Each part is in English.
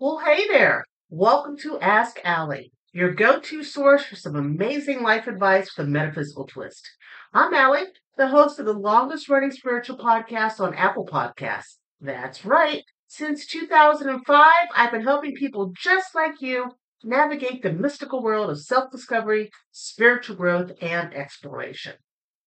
Well, hey there. Welcome to Ask Allie, your go to source for some amazing life advice with a metaphysical twist. I'm Allie, the host of the longest running spiritual podcast on Apple Podcasts. That's right. Since 2005, I've been helping people just like you navigate the mystical world of self discovery, spiritual growth, and exploration.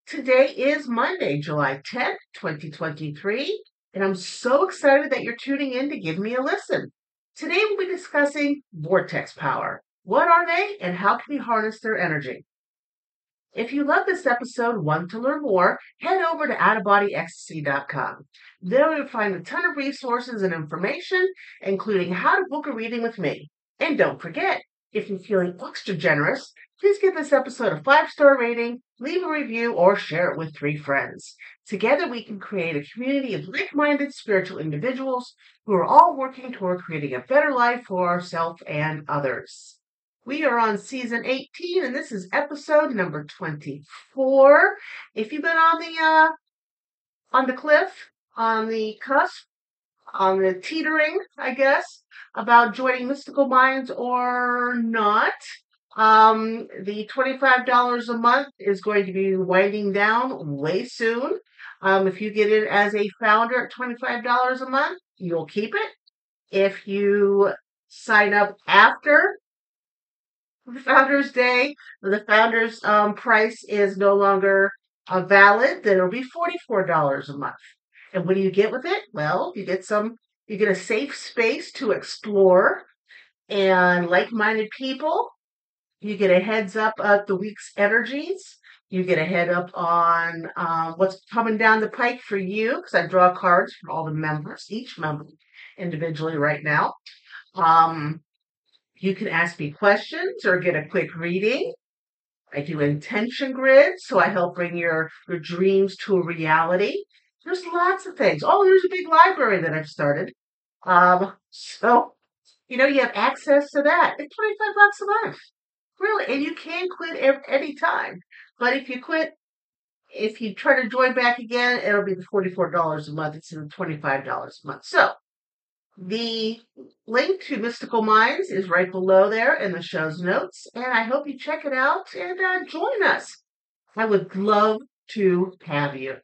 Today is Monday, July 10th, 2023, and I'm so excited that you're tuning in to give me a listen. Today we'll be discussing vortex power. What are they and how can we harness their energy? If you love this episode and want to learn more, head over to outofbodyecstasy.com. There you'll find a ton of resources and information, including how to book a reading with me. And don't forget, if you're feeling extra generous, please give this episode a five star rating, leave a review, or share it with three friends. Together, we can create a community of like minded spiritual individuals who are all working toward creating a better life for ourselves and others. We are on season 18, and this is episode number 24. If you've been on the uh, on the cliff, on the cusp, on the teetering, I guess, about joining Mystical Minds or not, um, the $25 a month is going to be winding down way soon. Um, if you get in as a founder at $25 a month, you'll keep it. If you sign up after the Founders Day, the Founders um, price is no longer uh, valid, then it'll be $44 a month. And what do you get with it? Well, you get some, you get a safe space to explore and like minded people. You get a heads up of the week's energies. You get a head up on uh, what's coming down the pike for you because I draw cards for all the members, each member individually right now. Um, you can ask me questions or get a quick reading. I do intention grids, so I help bring your, your dreams to a reality. There's lots of things. Oh, there's a big library that I've started. Um, so, you know, you have access to that. It's 25 bucks a month. Really, and you can quit any time. But if you quit, if you try to join back again, it'll be the $44 a month instead of $25 a month. So the link to Mystical Minds is right below there in the show's notes, and I hope you check it out and uh, join us. I would love to have you.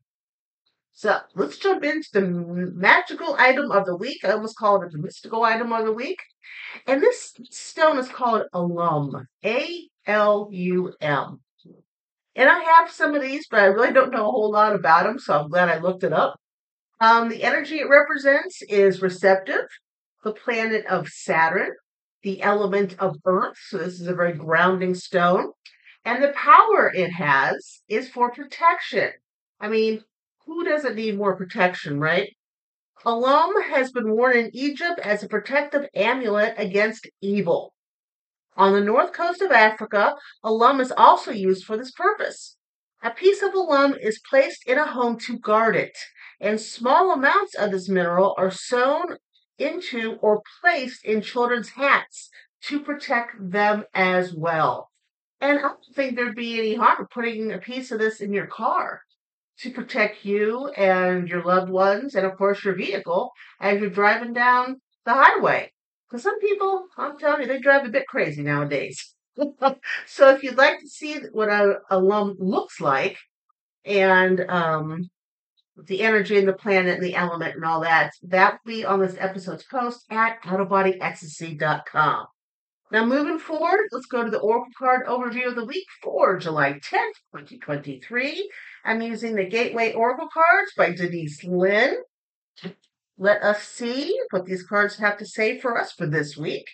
So let's jump into the magical item of the week. I almost called it the mystical item of the week. And this stone is called alum. A L U M. And I have some of these, but I really don't know a whole lot about them, so I'm glad I looked it up. Um, the energy it represents is receptive, the planet of Saturn, the element of Earth. So this is a very grounding stone. And the power it has is for protection. I mean, who doesn't need more protection, right? Alum has been worn in Egypt as a protective amulet against evil. On the north coast of Africa, alum is also used for this purpose. A piece of alum is placed in a home to guard it, and small amounts of this mineral are sewn into or placed in children's hats to protect them as well. And I don't think there'd be any harm in putting a piece of this in your car to protect you and your loved ones, and of course your vehicle as you're driving down the highway. Because some people, I'm telling you, they drive a bit crazy nowadays. so if you'd like to see what a alum looks like and um, the energy and the planet and the element and all that, that will be on this episode's post at outofbodyecstasy.com. Now, moving forward, let's go to the Oracle card overview of the week for July 10th, 2023. I'm using the Gateway Oracle cards by Denise Linn. Let us see what these cards have to say for us for this week.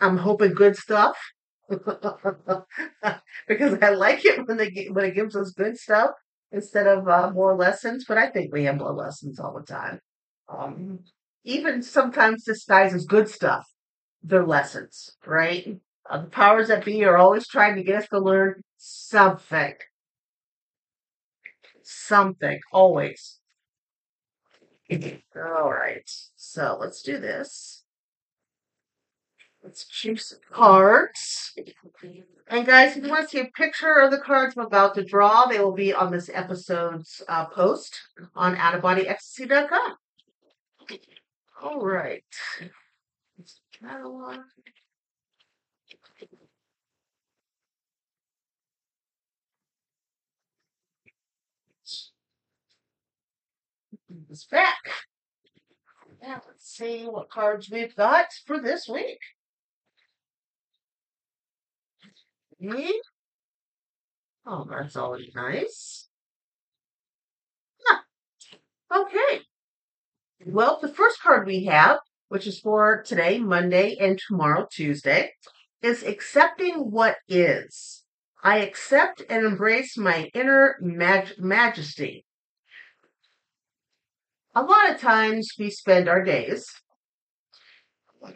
I'm hoping good stuff because I like it when they when it gives us good stuff instead of uh, more lessons. But I think we have more lessons all the time. Um, even sometimes disguised as good stuff, they're lessons, right? Uh, the powers that be are always trying to get us to learn something, something, always. All right. So let's do this. Let's choose some cards. And guys, if you want to see a picture of the cards I'm about to draw, they will be on this episode's uh, post on outofbodyecstasy.com. All right. Back. Now let's see what cards we've got for this week. Oh, that's always nice. Okay. Well, the first card we have, which is for today, Monday, and tomorrow, Tuesday, is accepting what is. I accept and embrace my inner mag- majesty. A lot of times we spend our days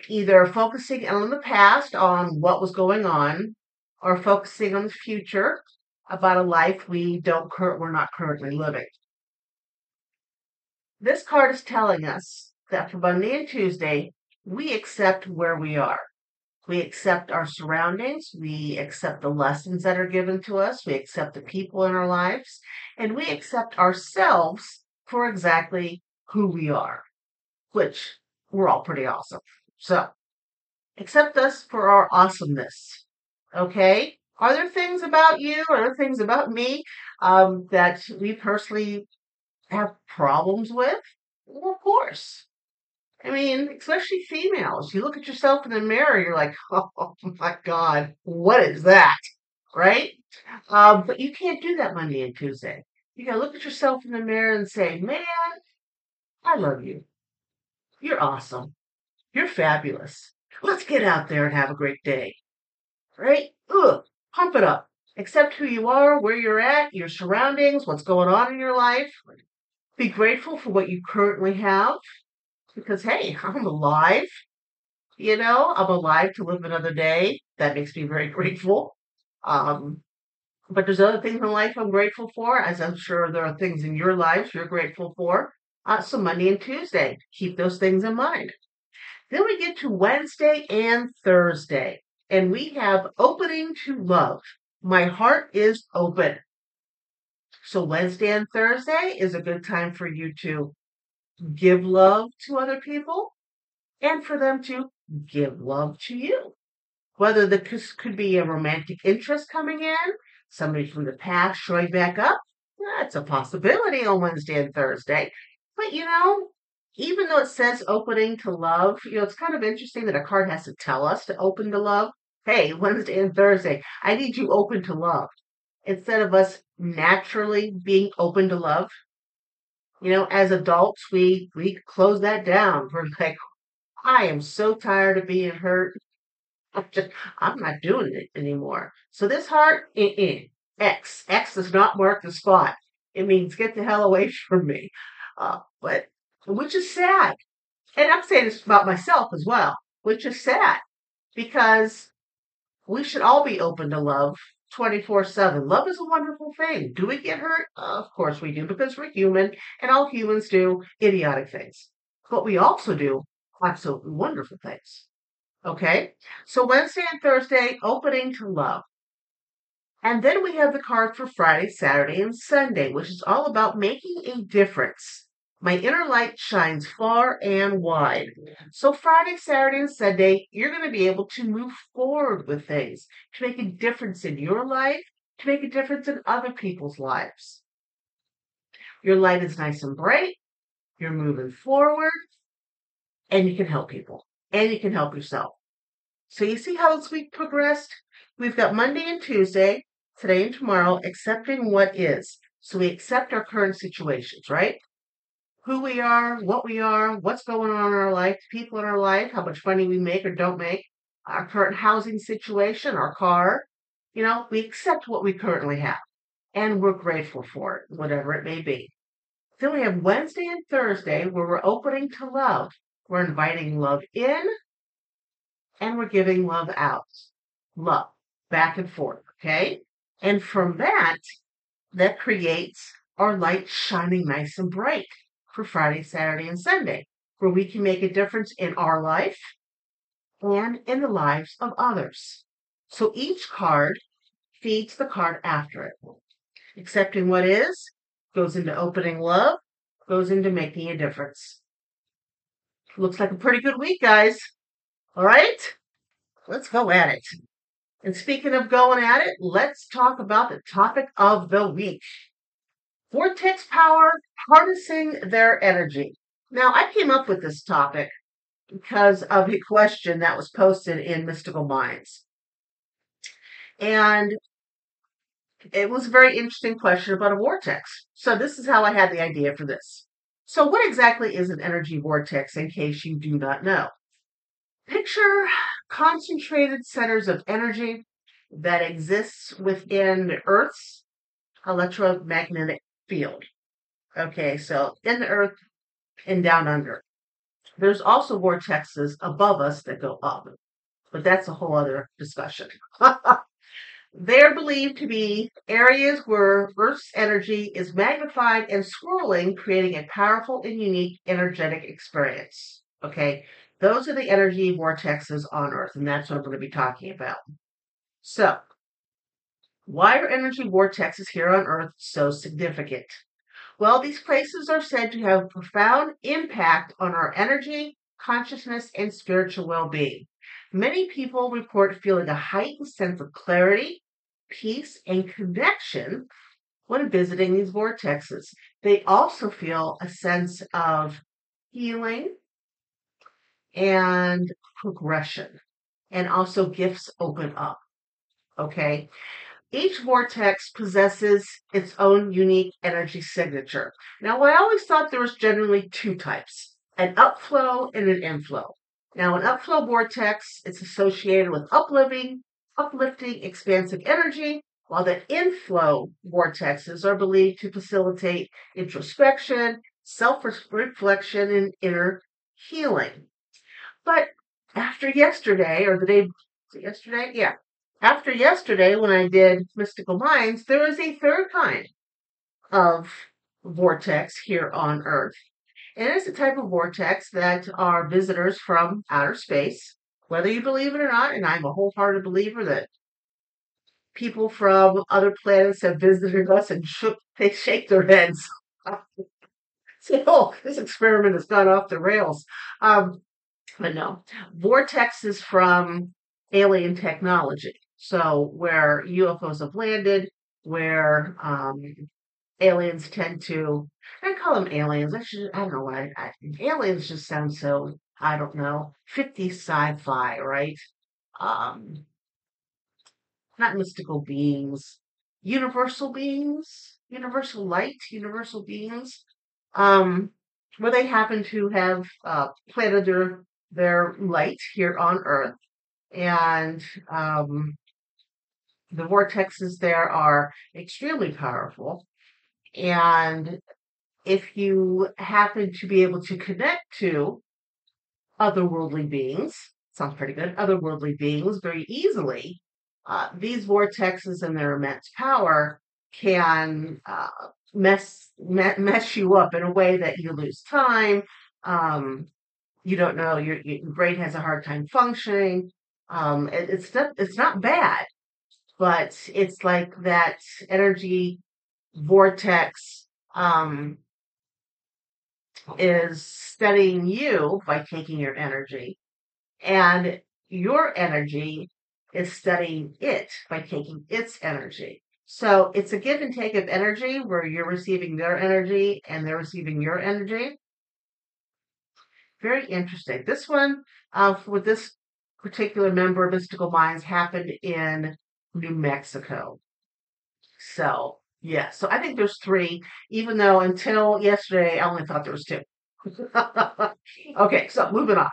either focusing on the past, on what was going on, or focusing on the future about a life we don't we're not currently living. This card is telling us that for Monday and Tuesday, we accept where we are. We accept our surroundings. We accept the lessons that are given to us. We accept the people in our lives. And we accept ourselves for exactly who we are, which we're all pretty awesome. So accept us for our awesomeness. Okay? Are there things about you? Are there things about me um, that we personally have problems with? Well, of course. I mean, especially females. You look at yourself in the mirror, you're like, oh my God, what is that? Right? Um, but you can't do that Monday and Tuesday. You gotta look at yourself in the mirror and say, man, I love you. You're awesome. You're fabulous. Let's get out there and have a great day. Right? Ugh, pump it up. Accept who you are, where you're at, your surroundings, what's going on in your life. Be grateful for what you currently have because, hey, I'm alive. You know, I'm alive to live another day. That makes me very grateful. Um, but there's other things in life I'm grateful for, as I'm sure there are things in your lives you're grateful for. Uh, so Monday and Tuesday, keep those things in mind. Then we get to Wednesday and Thursday, and we have opening to love. My heart is open. So Wednesday and Thursday is a good time for you to give love to other people and for them to give love to you. Whether this could be a romantic interest coming in, somebody from the past showing back up, that's a possibility on Wednesday and Thursday. But you know, even though it says opening to love, you know, it's kind of interesting that a card has to tell us to open to love. Hey, Wednesday and Thursday, I need you open to love. Instead of us naturally being open to love, you know, as adults, we we close that down. We're like, I am so tired of being hurt. I'm just, I'm not doing it anymore. So this heart, uh-uh. X, X does not mark the spot. It means get the hell away from me. Uh, but which is sad. And I'm saying this about myself as well, which is sad because we should all be open to love 24 7. Love is a wonderful thing. Do we get hurt? Uh, of course we do because we're human and all humans do idiotic things. But we also do absolutely wonderful things. Okay? So Wednesday and Thursday, opening to love. And then we have the card for Friday, Saturday, and Sunday, which is all about making a difference. My inner light shines far and wide. So Friday, Saturday, and Sunday, you're going to be able to move forward with things, to make a difference in your life, to make a difference in other people's lives. Your light is nice and bright. You're moving forward and you can help people and you can help yourself. So you see how this week progressed? We've got Monday and Tuesday, today and tomorrow, accepting what is. So we accept our current situations, right? Who we are, what we are, what's going on in our life, people in our life, how much money we make or don't make, our current housing situation, our car. You know, we accept what we currently have and we're grateful for it, whatever it may be. Then we have Wednesday and Thursday where we're opening to love. We're inviting love in and we're giving love out. Love back and forth. Okay. And from that, that creates our light shining nice and bright for Friday, Saturday, and Sunday, where we can make a difference in our life and in the lives of others. So each card feeds the card after it. Accepting what is goes into opening love, goes into making a difference. Looks like a pretty good week, guys. All right, let's go at it. And speaking of going at it, let's talk about the topic of the week vortex power, harnessing their energy. Now, I came up with this topic because of a question that was posted in Mystical Minds. And it was a very interesting question about a vortex. So, this is how I had the idea for this. So, what exactly is an energy vortex in case you do not know? Picture concentrated centers of energy that exists within Earth's electromagnetic field. Okay, so in the Earth and down under. There's also vortexes above us that go up, but that's a whole other discussion. They're believed to be areas where Earth's energy is magnified and swirling, creating a powerful and unique energetic experience. Okay, those are the energy vortexes on Earth, and that's what I'm going to be talking about. So, why are energy vortexes here on Earth so significant? Well, these places are said to have profound impact on our energy, consciousness, and spiritual well being. Many people report feeling a heightened sense of clarity, peace, and connection when visiting these vortexes. They also feel a sense of healing and progression, and also gifts open up. Okay. Each vortex possesses its own unique energy signature. Now, I always thought there was generally two types an upflow and an inflow. Now, an upflow vortex is associated with uplifting, uplifting, expansive energy, while the inflow vortexes are believed to facilitate introspection, self reflection, and inner healing. But after yesterday, or the day yesterday, yeah, after yesterday, when I did Mystical Minds, there is a third kind of vortex here on Earth. And it's a type of vortex that are visitors from outer space, whether you believe it or not. And I'm a wholehearted believer that people from other planets have visited us and shook, they shake their heads. Say, oh, this experiment has gone off the rails. Um, but no, vortexes from alien technology. So where UFOs have landed, where um, aliens tend to, I call them aliens. I should, I don't know why. I, aliens just sound so, I don't know, 50 sci-fi, right? Um, not mystical beings, universal beings, universal light, universal beings, um, where they happen to have uh, planted their their light here on Earth, and um, the vortexes there are extremely powerful. And if you happen to be able to connect to otherworldly beings, sounds pretty good, otherworldly beings very easily, uh, these vortexes and their immense power can uh, mess me- mess you up in a way that you lose time. Um, you don't know your, your brain has a hard time functioning. Um, it, it's not it's not bad, but it's like that energy vortex um, is studying you by taking your energy, and your energy is studying it by taking its energy. So it's a give and take of energy where you're receiving their energy and they're receiving your energy. Very interesting. This one, uh, with this particular member of Mystical Minds, happened in New Mexico. So, yeah, so I think there's three, even though until yesterday I only thought there was two. okay, so moving on.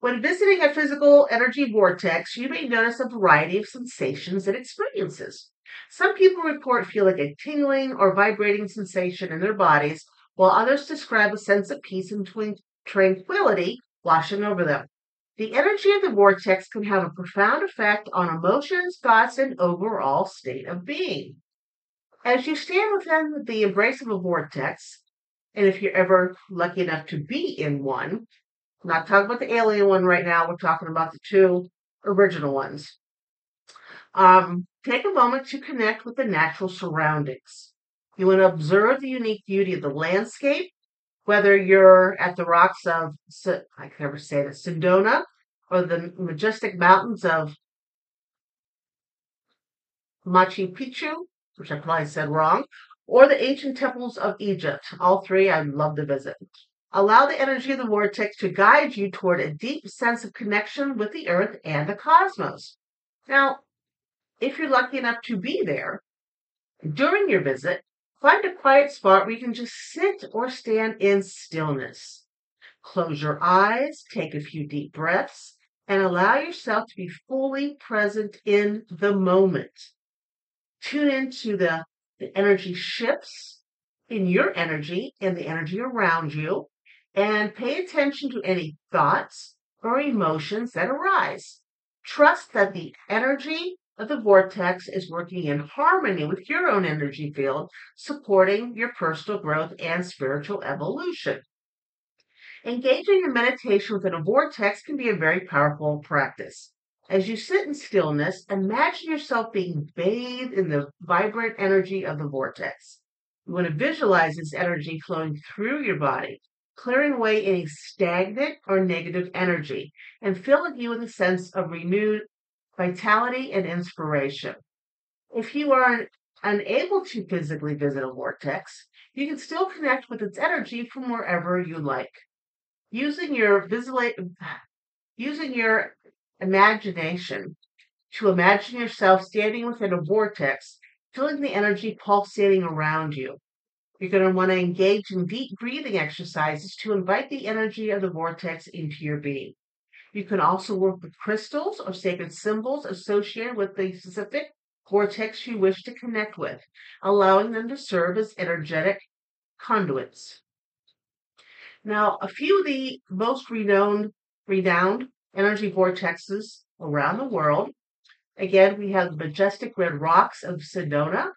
When visiting a physical energy vortex, you may notice a variety of sensations and experiences. Some people report feeling a tingling or vibrating sensation in their bodies, while others describe a sense of peace and tranquility washing over them. The energy of the vortex can have a profound effect on emotions, thoughts, and overall state of being. As you stand within the embrace of a vortex, and if you're ever lucky enough to be in one, I'm not talking about the alien one right now, we're talking about the two original ones. Um, take a moment to connect with the natural surroundings. You want to observe the unique beauty of the landscape, whether you're at the rocks of, I can never say that, Sedona, or the majestic mountains of Machu Picchu, which I probably said wrong, or the ancient temples of Egypt. All three I'd love to visit. Allow the energy of the vortex to guide you toward a deep sense of connection with the earth and the cosmos. Now, if you're lucky enough to be there, during your visit, find a quiet spot where you can just sit or stand in stillness. Close your eyes, take a few deep breaths, and allow yourself to be fully present in the moment. Tune into the, the energy shifts in your energy and the energy around you, and pay attention to any thoughts or emotions that arise. Trust that the energy of the vortex is working in harmony with your own energy field, supporting your personal growth and spiritual evolution. Engaging in meditation within a vortex can be a very powerful practice. As you sit in stillness, imagine yourself being bathed in the vibrant energy of the vortex. You want to visualize this energy flowing through your body, clearing away any stagnant or negative energy, and filling you with a sense of renewed vitality and inspiration. If you are unable to physically visit a vortex, you can still connect with its energy from wherever you like. Using your visual, using your imagination to imagine yourself standing within a vortex, feeling the energy pulsating around you. You're going to want to engage in deep breathing exercises to invite the energy of the vortex into your being. You can also work with crystals or sacred symbols associated with the specific vortex you wish to connect with, allowing them to serve as energetic conduits. Now, a few of the most renowned, renowned energy vortexes around the world. Again, we have the majestic red rocks of Sedona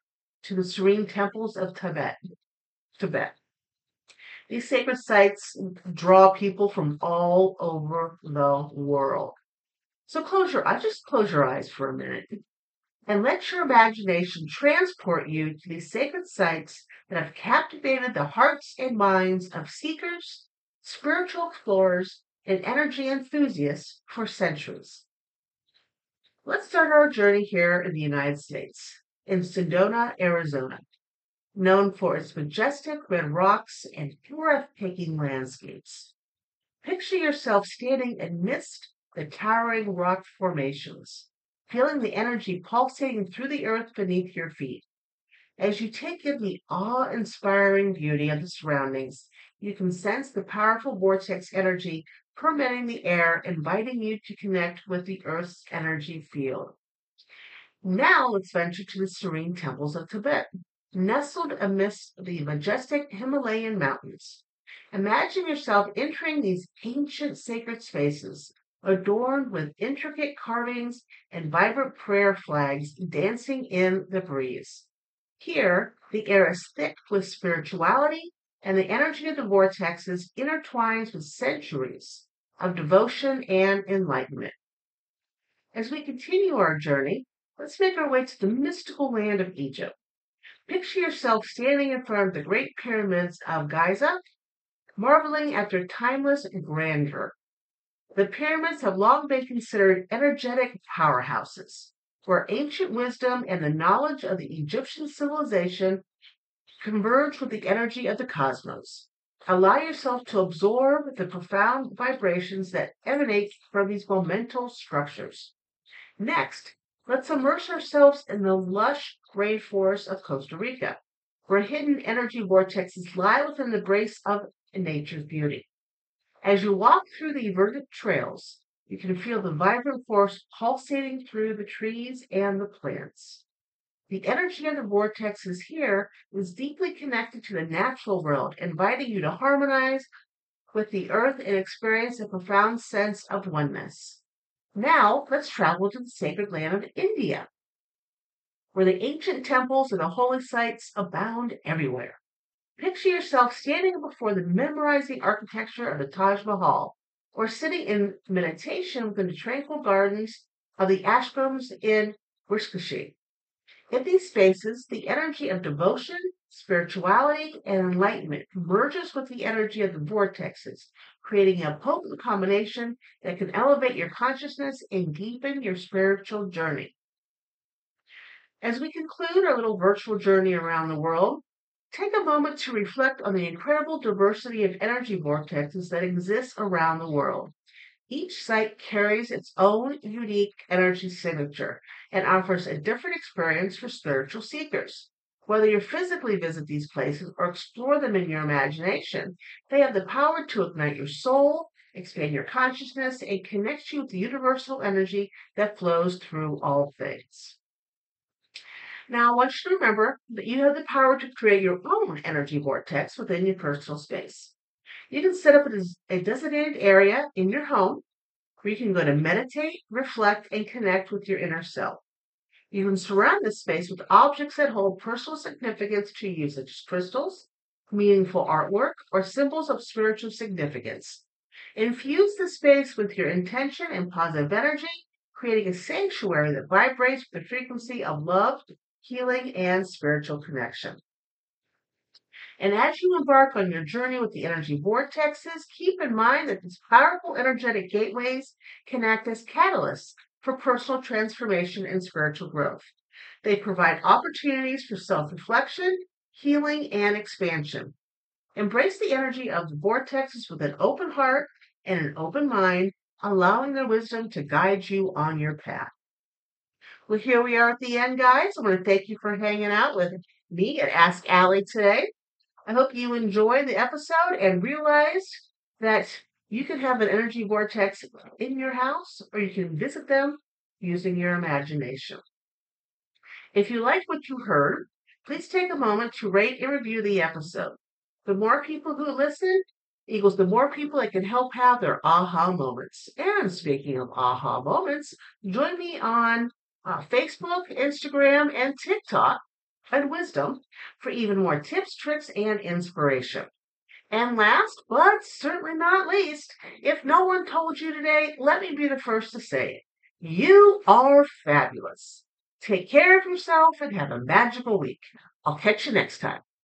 to the serene temples of Tibet. Tibet. These sacred sites draw people from all over the world. So close your eyes, just close your eyes for a minute and let your imagination transport you to these sacred sites that have captivated the hearts and minds of seekers, spiritual explorers, and energy enthusiasts for centuries. Let's start our journey here in the United States, in Sedona, Arizona, known for its majestic red rocks and breathtaking landscapes. Picture yourself standing amidst the towering rock formations, feeling the energy pulsating through the earth beneath your feet. As you take in the awe inspiring beauty of the surroundings, you can sense the powerful vortex energy permeating the air, inviting you to connect with the Earth's energy field. Now let's venture to the serene temples of Tibet, nestled amidst the majestic Himalayan mountains. Imagine yourself entering these ancient sacred spaces, adorned with intricate carvings and vibrant prayer flags dancing in the breeze. Here, the air is thick with spirituality, and the energy of the vortexes intertwines with centuries of devotion and enlightenment. As we continue our journey, let's make our way to the mystical land of Egypt. Picture yourself standing in front of the great pyramids of Giza, marveling at their timeless grandeur. The pyramids have long been considered energetic powerhouses, where ancient wisdom and the knowledge of the Egyptian civilization converge with the energy of the cosmos. Allow yourself to absorb the profound vibrations that emanate from these monumental structures. Next, let's immerse ourselves in the lush rainforest of Costa Rica, where hidden energy vortexes lie within the grace of nature's beauty. As you walk through the verdant trails, you can feel the vibrant force pulsating through the trees and the plants. The energy of the vortexes here is deeply connected to the natural world, inviting you to harmonize with the earth and experience a profound sense of oneness. Now, let's travel to the sacred land of India, where the ancient temples and the holy sites abound everywhere. Picture yourself standing before the memorizing architecture of the Taj Mahal, or sitting in meditation within the tranquil gardens of the ashrams in Rishikesh. In these spaces, the energy of devotion, spirituality, and enlightenment merges with the energy of the vortexes, creating a potent combination that can elevate your consciousness and deepen your spiritual journey. As we conclude our little virtual journey around the world, take a moment to reflect on the incredible diversity of energy vortexes that exist around the world. Each site carries its own unique energy signature and offers a different experience for spiritual seekers. Whether you physically visit these places or explore them in your imagination, they have the power to ignite your soul, expand your consciousness, and connect you with the universal energy that flows through all things. Now, I want you to remember that you have the power to create your own energy vortex within your personal space. You can set up a designated area in your home where you can go to meditate, reflect, and connect with your inner self. You can surround this space with objects that hold personal significance to you, such as crystals, meaningful artwork, or symbols of spiritual significance. Infuse the space with your intention and positive energy, creating a sanctuary that vibrates with the frequency of love, healing, and spiritual connection. And as you embark on your journey with the energy vortexes, keep in mind that these powerful energetic gateways can act as catalysts for personal transformation and spiritual growth. They provide opportunities for self reflection, healing, and expansion. Embrace the energy of the vortexes with an open heart and an open mind, allowing their wisdom to guide you on your path. Well, here we are at the end, guys. I want to thank you for hanging out with me at Ask Allie today. I hope you enjoyed the episode and realized that you can have an energy vortex in your house or you can visit them using your imagination. If you like what you heard, please take a moment to rate and review the episode. The more people who listen equals the more people that can help have their aha moments. And speaking of aha moments, join me on uh, Facebook, Instagram, and TikTok and wisdom for even more tips, tricks, and inspiration. And last, but certainly not least, if no one told you today, let me be the first to say it. You are fabulous. Take care of yourself and have a magical week. I'll catch you next time.